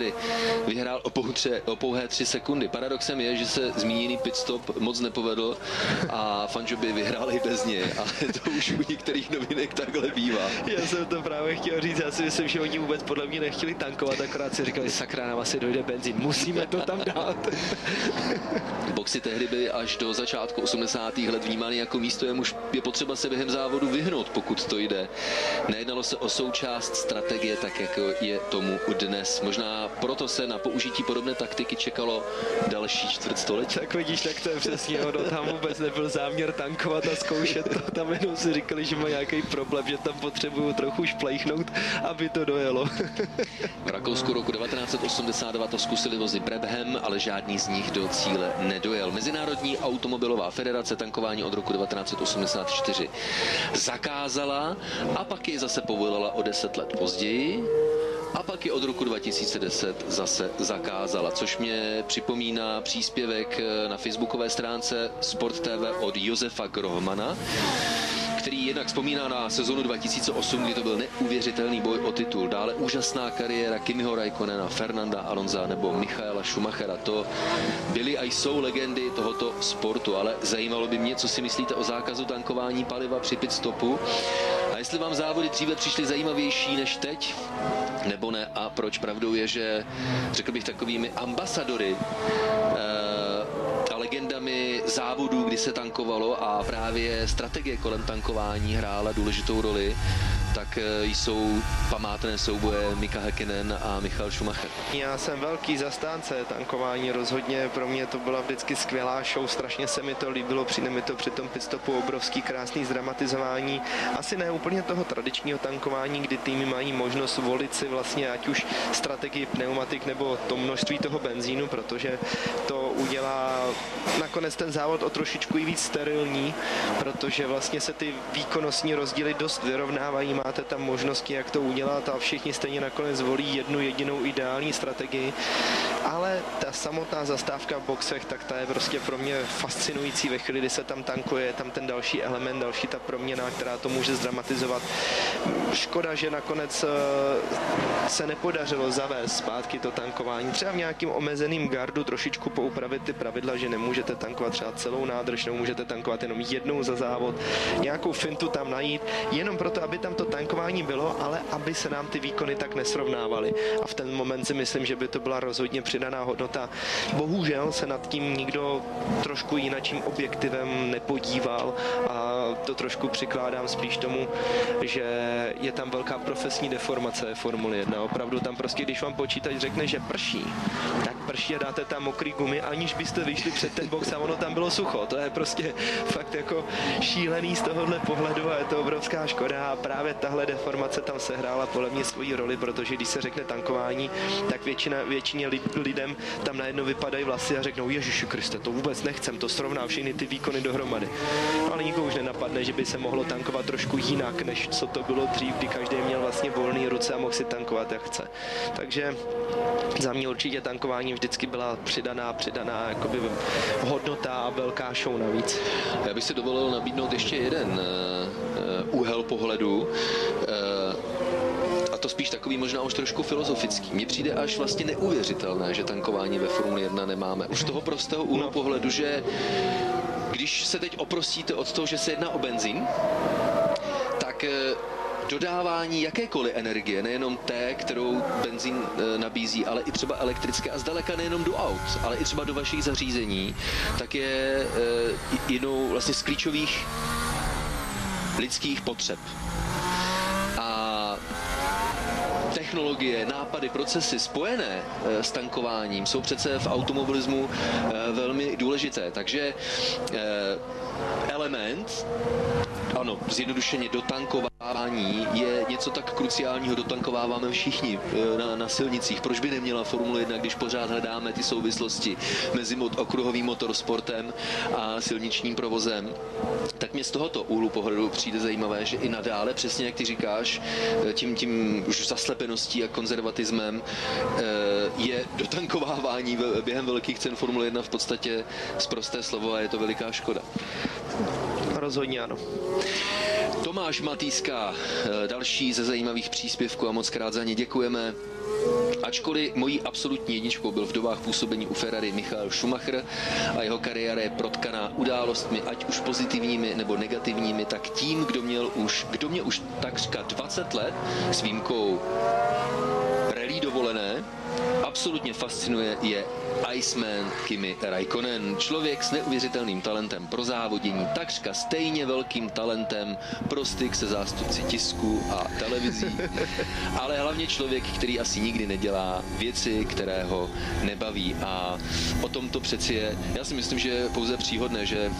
vyhrál o, pouhře, o pouhé 3 sekundy. Paradoxem je, že se zmíněný pitstop moc nepovedl a Fangio by vyhrál i bez něj, ale to už u některých novinek takhle bývá. Já jsem to právě chtěl říct, já si myslím, že oni vůbec podle mě nechtěli tankovat, akorát si říkali, sakra, nám asi dojde benzín, musíme to tam dát. Boxy tehdy byly až do začátku 80. let vnímány jako místo, jemuž je potřeba se během závodu vyhnout, pokud to jde. Nejednalo se o součást strategie, tak jako je tomu dnes. Možná proto se na použití podobné taktiky čekalo další čtvrtstoletí. Tak vidíš, tak to je přesně ono. Tam vůbec nebyl záměr tankovat a zkoušet to. Tam jenom si říkali, že má nějaký problém, že tam potřebuju trochu šplejchnout, aby to dojelo. v Rakousku roku 1982 to zkusili vozy Brabham, ale žádný z nich do cíle nedojel. Mezinárodní automobilová federace tankování od roku 1984 zakázala a pak ji zase povolila o deset let později a pak ji od roku 2010 zase zakázala, což mě připomíná příspěvek na facebookové stránce Sport TV od Josefa Grohmana, který jednak vzpomíná na sezonu 2008, kdy to byl neuvěřitelný boj o titul. Dále úžasná kariéra Kimiho Raikkonena, Fernanda Alonza nebo Michaela Schumachera. To byly a jsou legendy tohoto sportu, ale zajímalo by mě, co si myslíte o zákazu tankování paliva při pit stopu a jestli vám závody dříve přišly zajímavější než teď, nebo ne a proč pravdou je, že řekl bych takovými ambasadory eh, legendami závodů, kdy se tankovalo a právě strategie kolem tankování hrála důležitou roli tak eh, jsou památné souboje Mika Häkkinen a Michal Schumacher. Já jsem velký zastánce tankování, rozhodně pro mě to byla vždycky skvělá show, strašně se mi to líbilo, přijde mi to při tom pitstopu obrovský krásný zdramatizování. Asi ne úplně toho tradičního tankování, kdy týmy mají možnost volit si vlastně ať už strategii pneumatik nebo to množství toho benzínu, protože to udělá nakonec ten závod o trošičku i víc sterilní, protože vlastně se ty výkonnostní rozdíly dost vyrovnávají, máte tam možnosti, jak to udělat a všichni stejně nakonec volí jednu jedinou ideální strategii, ale ta samotná zastávka v boxech, tak ta je prostě pro mě fascinující ve chvíli, kdy se tam tankuje, tam ten další element, další ta proměna, která to může zdramatizovat. škoda, že nakonec eh, se nepodařilo zavést zpátky to tankování. Třeba v nějakým omezeným gardu trošičku poupravit ty pravidla, že nemůžete tankovat třeba celou nádrž, nemůžete tankovat jenom jednou za závod, nějakou fintu tam najít, jenom proto, aby tam to tankování bylo, ale aby se nám ty výkony tak nesrovnávaly. A v ten moment si myslím, že by to byla rozhodně přidaná hodnota. Bohužel se nad tím nikdo trošku jinačím objektivem nepodíval a to trošku přikládám spíš tomu, že je tam velká profesní deformace Formule 1. Opravdu tam prostě, když vám počítač řekne, že prší, tak prší a dáte tam mokrý gumy, aniž byste vyšli před ten box a ono tam bylo sucho. To je prostě fakt jako šílený z tohohle pohledu a je to obrovská škoda a právě tahle deformace tam sehrála podle mě svoji roli, protože když se řekne tankování, tak většina, většině lidem tam najednou vypadají vlasy a řeknou, Ježiši Kriste, to vůbec nechcem, to srovná všechny ty výkony dohromady. No, ale nikoho už nenapadne, že by se mohlo tankovat trošku jinak, než co to bylo dřív, kdy každý měl vlastně volný ruce a mohl si tankovat, jak chce. Takže za mě určitě tankování vždycky byla přidaná, přidaná jakoby hodnota a velká show navíc. Já bych si dovolil nabídnout ještě jeden uh, úhel pohledu. Uh, a to spíš takový možná už trošku filozofický. Mně přijde až vlastně neuvěřitelné, že tankování ve Formuli 1 nemáme. Už toho prostého úhlu no. pohledu, že když se teď oprostíte od toho, že se jedná o benzín, tak dodávání jakékoliv energie, nejenom té, kterou benzín e, nabízí, ale i třeba elektrické a zdaleka nejenom do aut, ale i třeba do vašich zařízení, tak je jinou vlastně z klíčových lidských potřeb. A technologie, nápady, procesy spojené e, s tankováním jsou přece v automobilismu velmi důležité. Takže element, ano, zjednodušeně dotankovávání je něco tak kruciálního, dotankováváme všichni eh, na, na silnicích. Proč by neměla Formule 1, když pořád hledáme ty souvislosti mezi mod, okruhovým motorsportem a silničním provozem? Tak mě z tohoto úhlu pohledu přijde zajímavé, že i nadále, přesně jak ty říkáš, eh, tím, tím už zaslepeností a konzervatismem eh, je dotankovávání během velkých cen Formule 1 v podstatě zprosté slovo a je to veliká škoda. Rozhodně ano. Tomáš Matýska, eh, další ze zajímavých příspěvků a moc krát za ně děkujeme. Ačkoliv mojí absolutní jedničkou byl v dobách působení u Ferrari Michael Schumacher a jeho kariéra je protkaná událostmi, ať už pozitivními nebo negativními, tak tím, kdo měl už, kdo mě už takřka 20 let s výjimkou rally dovolené, absolutně fascinuje, je Iceman Kimi Raikkonen. Člověk s neuvěřitelným talentem pro závodění, takřka stejně velkým talentem pro styk se zástupci tisku a televizí, ale hlavně člověk, který asi nikdy nedělá věci, které ho nebaví. A o tom to přeci je. Já si myslím, že je pouze příhodné, že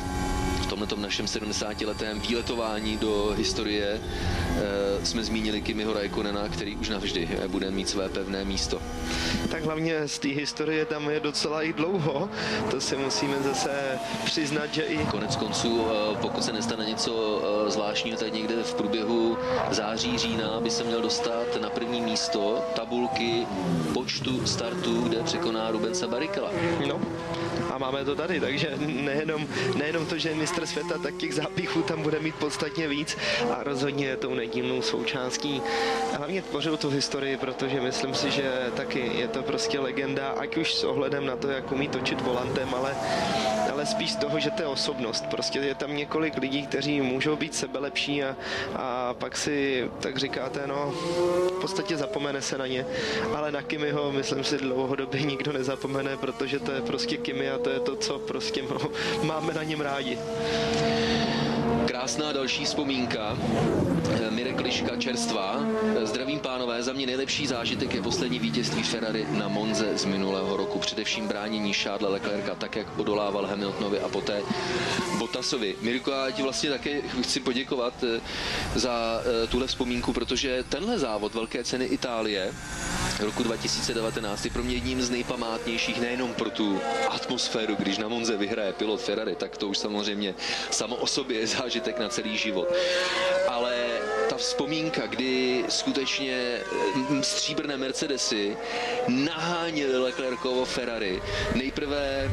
tomhle našem 70-letém výletování do historie e, jsme zmínili Kimiho Raikkonena, který už navždy bude mít své pevné místo. Tak hlavně z té historie tam je docela i dlouho, to si musíme zase přiznat, že i... Konec konců, e, pokud se nestane něco zvláštního, tak někde v průběhu září, října by se měl dostat na první místo tabulky počtu startů, kde překoná Rubensa Barikela. No, a máme to tady, takže nejenom, nejenom to, že je mistr světa, tak těch zápichů tam bude mít podstatně víc a rozhodně je tou nedílnou součástí. A hlavně tvořil tu historii, protože myslím si, že taky je to prostě legenda, ať už s ohledem na to, jak umí točit volantem, ale, ale spíš z toho, že to je osobnost. Prostě je tam několik lidí, kteří můžou být sebelepší a, a pak si tak říkáte, no v podstatě zapomene se na ně, ale na Kimiho myslím si dlouhodobě nikdo nezapomene, protože to je prostě Kimi a to je to, co prostě máme na něm rádi. Krásná další vzpomínka. Mirek Liška čerstvá. Zdravím pánové, za mě nejlepší zážitek je poslední vítězství Ferrari na Monze z minulého roku. Především bránění Šádle Leclerca, tak jak odolával Hamiltonovi a poté Bottasovi. Mirko, já ti vlastně také chci poděkovat eh, za eh, tuhle vzpomínku, protože tenhle závod Velké ceny Itálie roku 2019 je pro mě jedním z nejpamátnějších nejenom pro tu atmosféru, když na Monze vyhraje pilot Ferrari, tak to už samozřejmě samo o sobě je zážitek na celý život. Ale ta vzpomínka, kdy skutečně mm, stříbrné Mercedesy naháněly Leclercovo Ferrari. Nejprve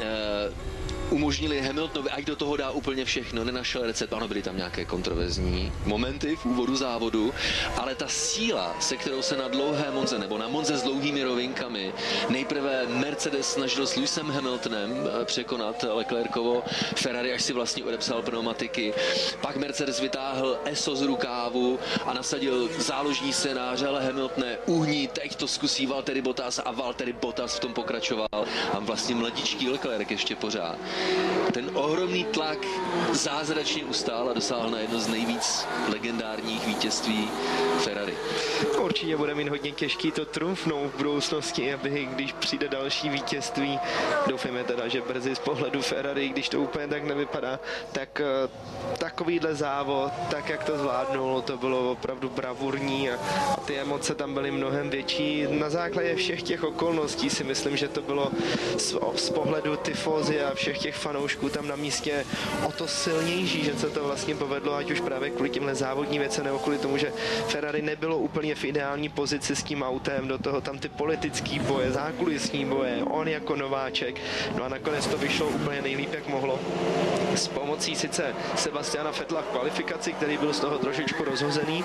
eh, umožnili Hamiltonovi, ať do toho dá úplně všechno, nenašel recept, ano, byly tam nějaké kontroverzní momenty v úvodu závodu, ale ta síla, se kterou se na dlouhé Monze, nebo na Monze s dlouhými rovinkami, nejprve Mercedes snažil s Lewisem Hamiltonem eh, překonat Leclercovo. Ferrari, až si vlastně odepsal pneumatiky, pak Mercedes vytáhl ESO z rukávu a nasadil záložní scénář, ale Hamiltone uhní, teď to zkusí Valtteri Bottas a Valtteri Bottas v tom pokračoval. A vlastně mladičký Leclerc ještě pořád. Ten ohromný tlak zázračně ustál a dosáhl na jedno z nejvíc legendárních vítězství Ferrari. Určitě bude mít hodně těžký to trumfnout v budoucnosti, aby když přijde další vítězství, doufejme teda, že brzy z pohledu Ferrari, když to úplně tak nevypadá, tak eh, takovýhle závod, tak jak to zvládnul, to bylo opravdu bravurní a, a ty emoce tam byly mnohem větší. Na základě všech těch okolností si myslím, že to bylo z, z pohledu tyfózy a všech těch fanoušků tam na místě o to silnější, že se to vlastně povedlo, ať už právě kvůli těmhle závodní věcem nebo kvůli tomu, že Ferrari nebylo úplně v ideální pozici s tím autem, do toho tam ty politický boje, zákulisní boje, on jako nováček, no a nakonec to vyšlo úplně nejlíp, jak mohlo. S pomocí sice Sebastiana Fetla v kvalifikaci, který byl z toho trošičku rozhozený,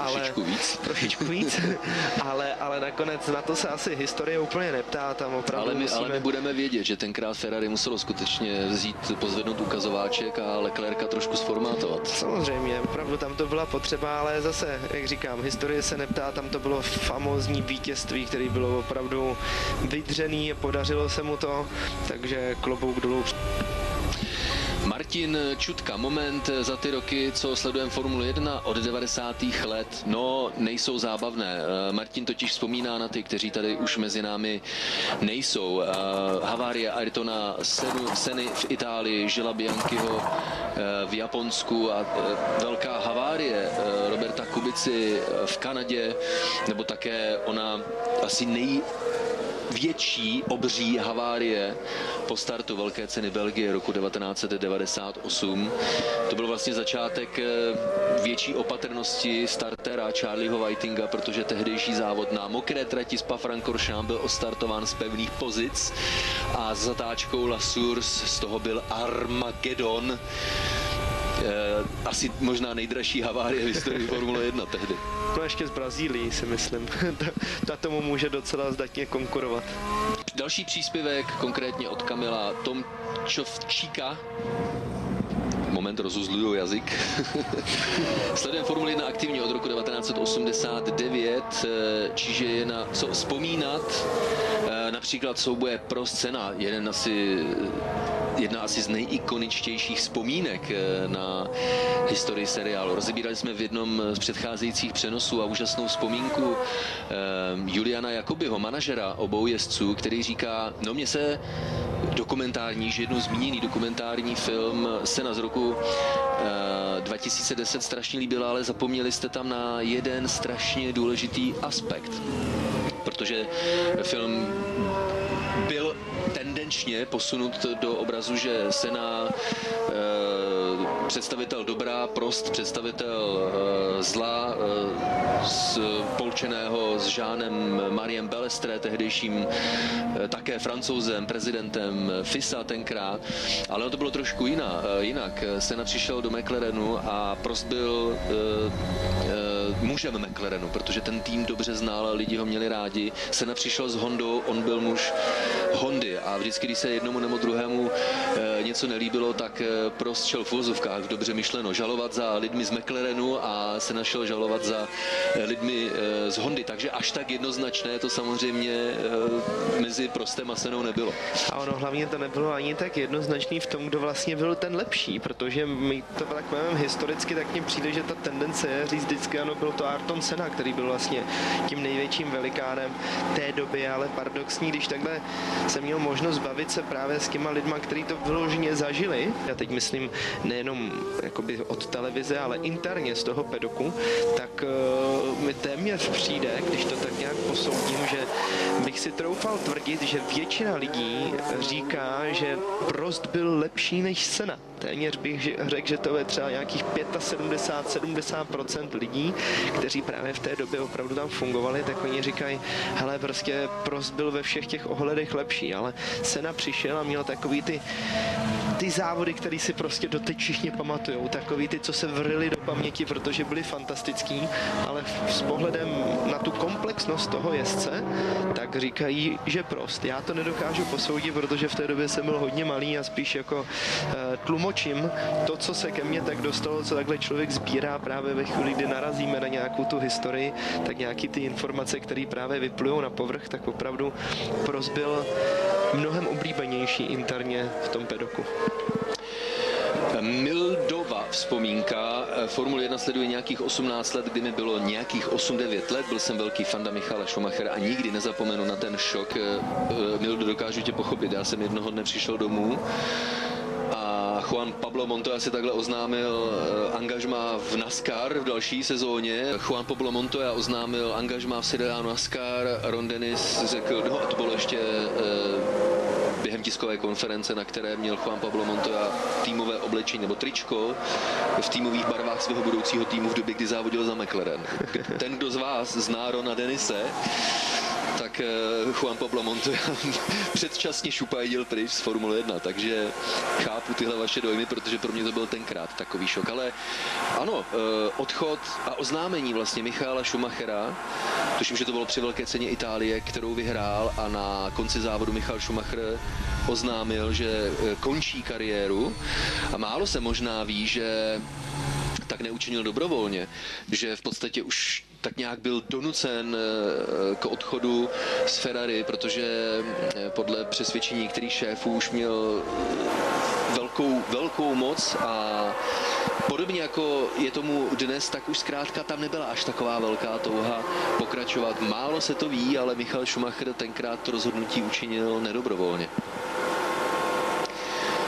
ale Trošičku víc. trošičku víc, ale, ale nakonec na to se asi historie úplně neptá, tam opravdu Ale my, musíme... ale my budeme vědět, že tenkrát Ferrari muselo skutečně vzít, pozvednout ukazováček a Leclerca trošku sformátovat. Samozřejmě, opravdu tam to byla potřeba, ale zase, jak říkám, historie se neptá, tam to bylo famózní vítězství, který bylo opravdu vydřený, podařilo se mu to, takže klobouk dolů. Martin Čutka, moment za ty roky, co sledujeme Formulu 1 od 90. let, no nejsou zábavné. Eh, Martin totiž vzpomíná na ty, kteří tady už mezi námi nejsou. Eh, Havárie Ayrtona Seny v Itálii, Žila Bianchiho eh, v Japonsku a velká havárie Roberta Kubici v Kanadě, nebo také ona asi nej větší obří havárie po startu Velké ceny Belgie roku 1998. To byl vlastně začátek eh, větší opatrnosti startera Charlieho Whitinga, protože tehdejší závod na mokré trati z Francorchamps byl ostartován z pevných pozic a s zatáčkou La Source z toho byl Armageddon. Eh, asi možná nejdražší havárie v historii Formule 1 tehdy. No ještě z Brazílii si myslím, ta, tomu může docela zdatně konkurovat. Další příspěvek, konkrétně od Kamila Tomčovčíka, moment rozuzluju jazyk. Sledujeme Formuli 1 aktivně od roku 1989, eh, čiže je na co vzpomínat. Eh, například souboje pro scéna, jeden asi jedna asi z nejikoničtějších vzpomínek eh, na historii seriálu. Rozebírali jsme v jednom z předcházejících přenosů a úžasnou vzpomínku Juliana Jakobyho, manažera obou jezdců, který říká, no mě se dokumentární, že jednou zmíněný dokumentární film Sena z roku 2010 strašně líbila, ale zapomněli jste tam na jeden strašně důležitý aspekt. Protože film tendenčně posunut do obrazu, že Sena představitel dobrá, prost představitel zla, spolčeného s Žánem Mariem Belestre, tehdejším také francouzem, prezidentem FISA tenkrát, ale to bylo trošku jiná, jinak. Sena přišel do McLarenu a Prost byl mužem McLarenu, protože ten tým dobře znal, lidi ho měli rádi. Sena přišel s Hondou, on byl muž Hondy a vždycky, když se jednomu nebo druhému e, něco nelíbilo, tak e, Prost šel v vozovkách, dobře myšleno, žalovat za lidmi z McLarenu a se našel žalovat za lidmi z Hondy, takže až tak jednoznačné to samozřejmě mezi Prostem a Senou nebylo. A ono hlavně to nebylo ani tak jednoznačný v tom, kdo vlastně byl ten lepší, protože my to tak máme historicky, tak mně přijde, že ta tendence je říct vždycky, ano, byl to Arton Sena, který byl vlastně tím největším velikánem té doby, ale paradoxní, když takhle jsem měl možnost bavit se právě s těma lidma, kteří to vyloženě zažili, já teď myslím nejenom jakoby od televize, ale interně z toho pedoku, tak uh, mi téměř přijde, když to tak nějak posoudím, že bych si troufal tvrdit, že většina lidí říká, že Prost byl lepší než Sena téměř bych řekl, že to je třeba nějakých 75-70% lidí kteří právě v té době opravdu tam fungovali, tak oni říkají, hele, prostě Prost byl ve všech těch ohledech lepší, ale Sena přišel a měl takový ty ty závody, které si prostě doteď všichni pamatují, takový ty, co se vrili do paměti, protože byly fantastický, ale s pohledem na tu komplexnost toho jezdce, tak říkají, že prost. Já to nedokážu posoudit, protože v té době jsem byl hodně malý a spíš jako uh, tlumočím to, co se ke mně tak dostalo, co takhle člověk sbírá právě ve chvíli, kdy narazíme na nějakou tu historii, tak nějaký ty informace, které právě vyplují na povrch, tak opravdu prost byl mnohem oblíbenější interně v tom pedoku. Mildova vzpomínka. Formule 1 sleduje nějakých 18 let, kdy mi bylo nějakých 8-9 let. Byl jsem velký fanda Michala Schumachera a nikdy nezapomenu na ten šok. Mildo, dokážu tě pochopit. Já jsem jednoho dne přišel domů a Juan Pablo Montoya si takhle oznámil eh, angažma v NASCAR v další sezóně. Juan Pablo Montoya oznámil angažma v seriálu NASCAR. Ron Dennis řekl, no a to bylo ještě eh, během tiskové konference, na které měl Juan Pablo Montoya týmové oblečení nebo tričko v týmových barvách svého budoucího týmu v době, kdy závodil za McLaren. Ten, kdo z vás zná Rona Denise, tak eh, Juan Pablo Montoya předčasně šupajdil pryč z Formule 1, takže chápu tyhle vaše dojmy, protože pro mě to byl tenkrát takový šok. Ale ano, eh, odchod a oznámení vlastně Michala Schumachera, tuším, že to bylo při velké ceně Itálie, kterou vyhrál a na konci závodu Michal Schumacher oznámil, že eh, končí kariéru a málo se možná ví, že tak neučinil dobrovolně, že v podstatě už tak nějak byl donucen eh, k odchodu z Ferrari, protože eh, podle přesvědčení některých šéfů už měl velkou, velkou moc a podobně jako je tomu dnes, tak už zkrátka tam nebyla až taková velká touha pokračovat. Málo se to ví, ale Michal Schumacher tenkrát to rozhodnutí učinil nedobrovolně.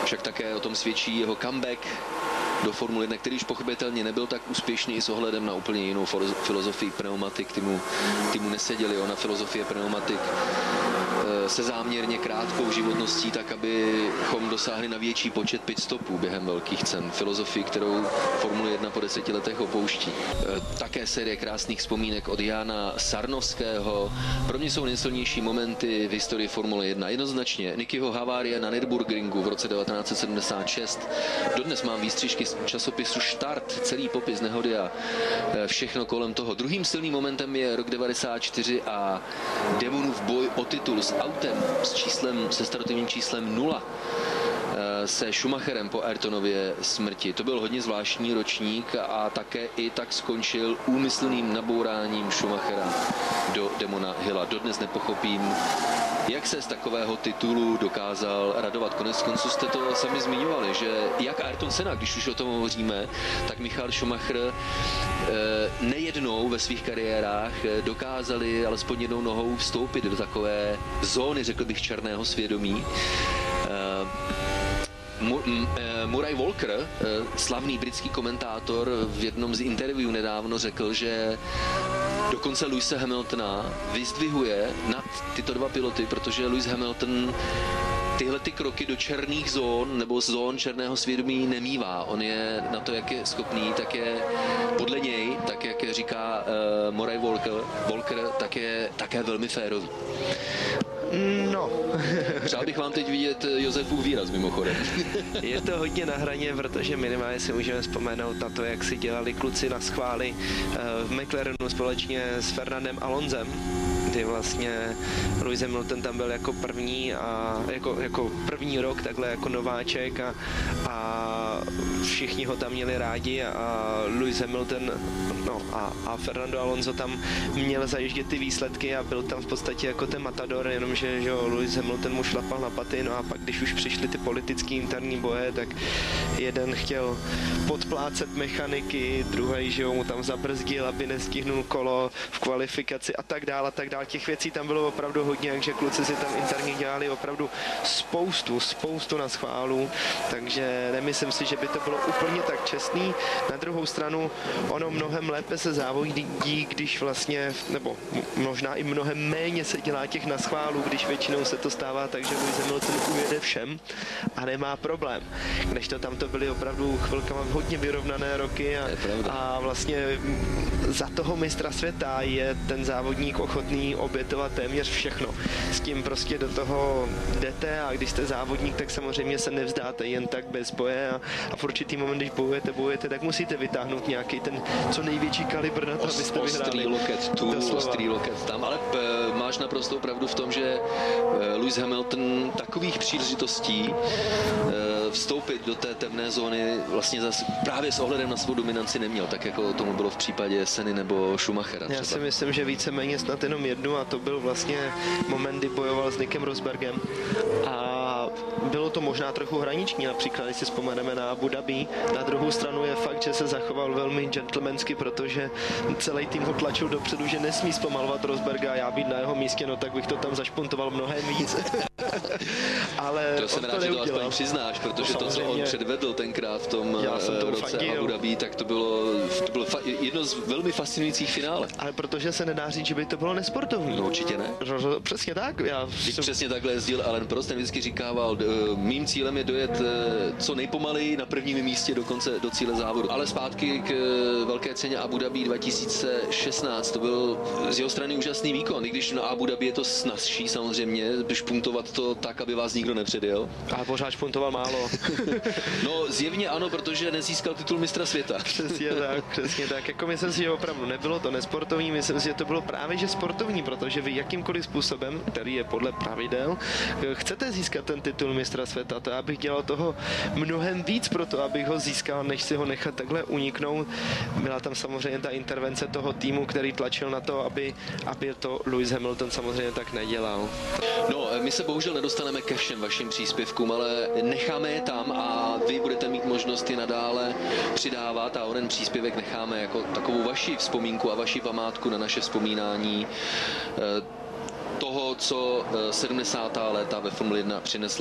Však také o tom svědčí jeho comeback do Formuly 1, který už pochopitelně nebyl tak úspěšný s ohledem na úplně jinou filozofii pneumatik, ty mu, ty mu neseděli, ona filozofie pneumatik Eh, se záměrně krátkou životností, tak abychom dosáhli na větší počet pit stopů během velkých cen. Filozofii, kterou Formule 1 po deseti letech opouští. Eh, také série krásných vzpomínek od Jana Sarnovského. Pro mě jsou nejsilnější momenty v historii Formule 1. Jednoznačně Nikyho havárie na Nürburgringu v roce 1976. Dodnes mám výstřižky z časopisu Start, celý popis nehody a eh, všechno kolem toho. Druhým silným momentem je rok 94 a Demonův boj o titul s autem s číslem, se startovním číslem 0 eh, se Schumacherem po Ayrtonově smrti. To byl hodně zvláštní ročník a také i tak skončil úmyslným nabouráním Schumachera do Demona Hilla. Dodnes nepochopím, jak se z takového titulu dokázal radovat. Konec konců jste to sami zmiňovali, že jak Ayrton Senna, když už o tom hovoříme, tak Michal Schumacher eh, nejednou ve svých kariérách eh, dokázali alespoň jednou nohou vstoupit do takové zóny, řekl bych, černého svědomí. Eh, Murray Walker, slavný britský komentátor, v jednom z interview nedávno řekl, že dokonce Luisa Hamiltona vyzdvihuje nad tyto dva piloty, protože Lewis Hamilton tyhle ty kroky do černých zón nebo zón černého svědomí nemývá. On je na to, jak je schopný, tak je podle něj, tak jak říká uh, Murray Walker, Walker tak je také velmi férový. No. Přál bych vám teď vidět Josefův výraz mimochodem. je to hodně na hraně, protože minimálně si můžeme vzpomenout na to, jak si dělali kluci na schvály eh, v McLarenu společně s Fernandem Alonzem kdy vlastně Lewis Hamilton tam byl jako první a jako, jako první rok takhle jako nováček a, a všichni ho tam měli rádi a Lewis Hamilton no a, a Fernando Alonso tam měl zajíždět ty výsledky a byl tam v podstatě jako ten matador, jenomže že Lewis Hamilton mu šlapal na paty, no a pak když už přišly ty politické interní boje, tak jeden chtěl podplácet mechaniky, druhý, že mu tam zabrzdil, aby nestihnul kolo v kvalifikaci a tak dále, a tak dále těch věcí tam bylo opravdu hodně, takže kluci si tam interně dělali opravdu spoustu, spoustu na schválu, takže nemyslím si, že že by to bylo úplně tak čestný. Na druhou stranu ono mnohem lépe se závodí, když vlastně, nebo možná i mnohem méně se dělá těch naschválů, když většinou se to stává tak, že Lewis Hamilton ujede všem a nemá problém. Když to tam to byly opravdu chvilkama hodně vyrovnané roky a, a vlastně za toho mistra světa je ten závodník ochotný obětovat téměř všechno. S tím prostě do toho jdete a když jste závodník, tak samozřejmě se nevzdáte jen tak bez boje a, a v určitý moment, když bojujete, bojujete, tak musíte vytáhnout nějaký ten co největší kalibr na to, abyste vyhráli. Ostrý loket tu, ostrý loket tam, ale p, eh, máš naprosto pravdu v tom, že eh, Lewis Hamilton takových příležitostí eh, vstoupit do té temné zóny vlastně zase právě s ohledem na svou dominanci neměl, tak jako tomu bylo v případě Seny nebo Schumachera. Třeba. Já si myslím, že víceméně snad jenom jednu a to byl vlastně moment, kdy bojoval s Nikem Rosbergem a bylo to možná trochu hraniční, například když si vzpomeneme na Abu Dhabi. Na druhou stranu je fakt, že se zachoval velmi gentlemansky, protože celý tým ho tlačil dopředu, že nesmí zpomalovat Rosberga a já být na jeho místě, no tak bych to tam zašpuntoval mnohem víc. Ale to jsem rád, že to aspoň přiznáš, protože to, co on předvedl tenkrát v tom já jsem eh, roce fandil. Abu Dhabi, tak to bylo, to bylo jedno z velmi fascinujících finále. Ale protože se nedá říct, že by to bylo nesportovní. No určitě ne. Přesně tak. Já jsem... Přesně takhle jezdil Alan Prost, ten vždycky říkával, eh, mým cílem je dojet eh, co nejpomaleji na prvním místě do konce do cíle závodu. Ale zpátky k velké ceně Abu Dhabi 2016, to byl z jeho strany úžasný výkon, i když na Abu Dhabi je to snazší samozřejmě, špuntovat to tak, aby vás nikdo nepředjel. A pořád špuntoval málo. no zjevně ano, protože nezískal titul mistra světa. Přesně tak, přesně tak. Jako myslím si, že opravdu nebylo to nesportovní, myslím si, že to bylo právě že sportovní, protože vy jakýmkoliv způsobem, který je podle pravidel, chcete získat ten titul mistra světa. To já bych dělal toho mnohem víc pro to, abych ho získal, než si ho nechat takhle uniknout. Byla tam samozřejmě ta intervence toho týmu, který tlačil na to, aby, aby to Lewis Hamilton samozřejmě tak nedělal. No, my se bohužel nedostaneme ke všem vašim příspěvkům, ale necháme je tam a vy budete mít možnost je nadále přidávat a onen příspěvek necháme jako takovou vaši vzpomínku a vaši památku na naše vzpomínání eh, toho, co 70. Eh, léta ve Formule 1 přinesla.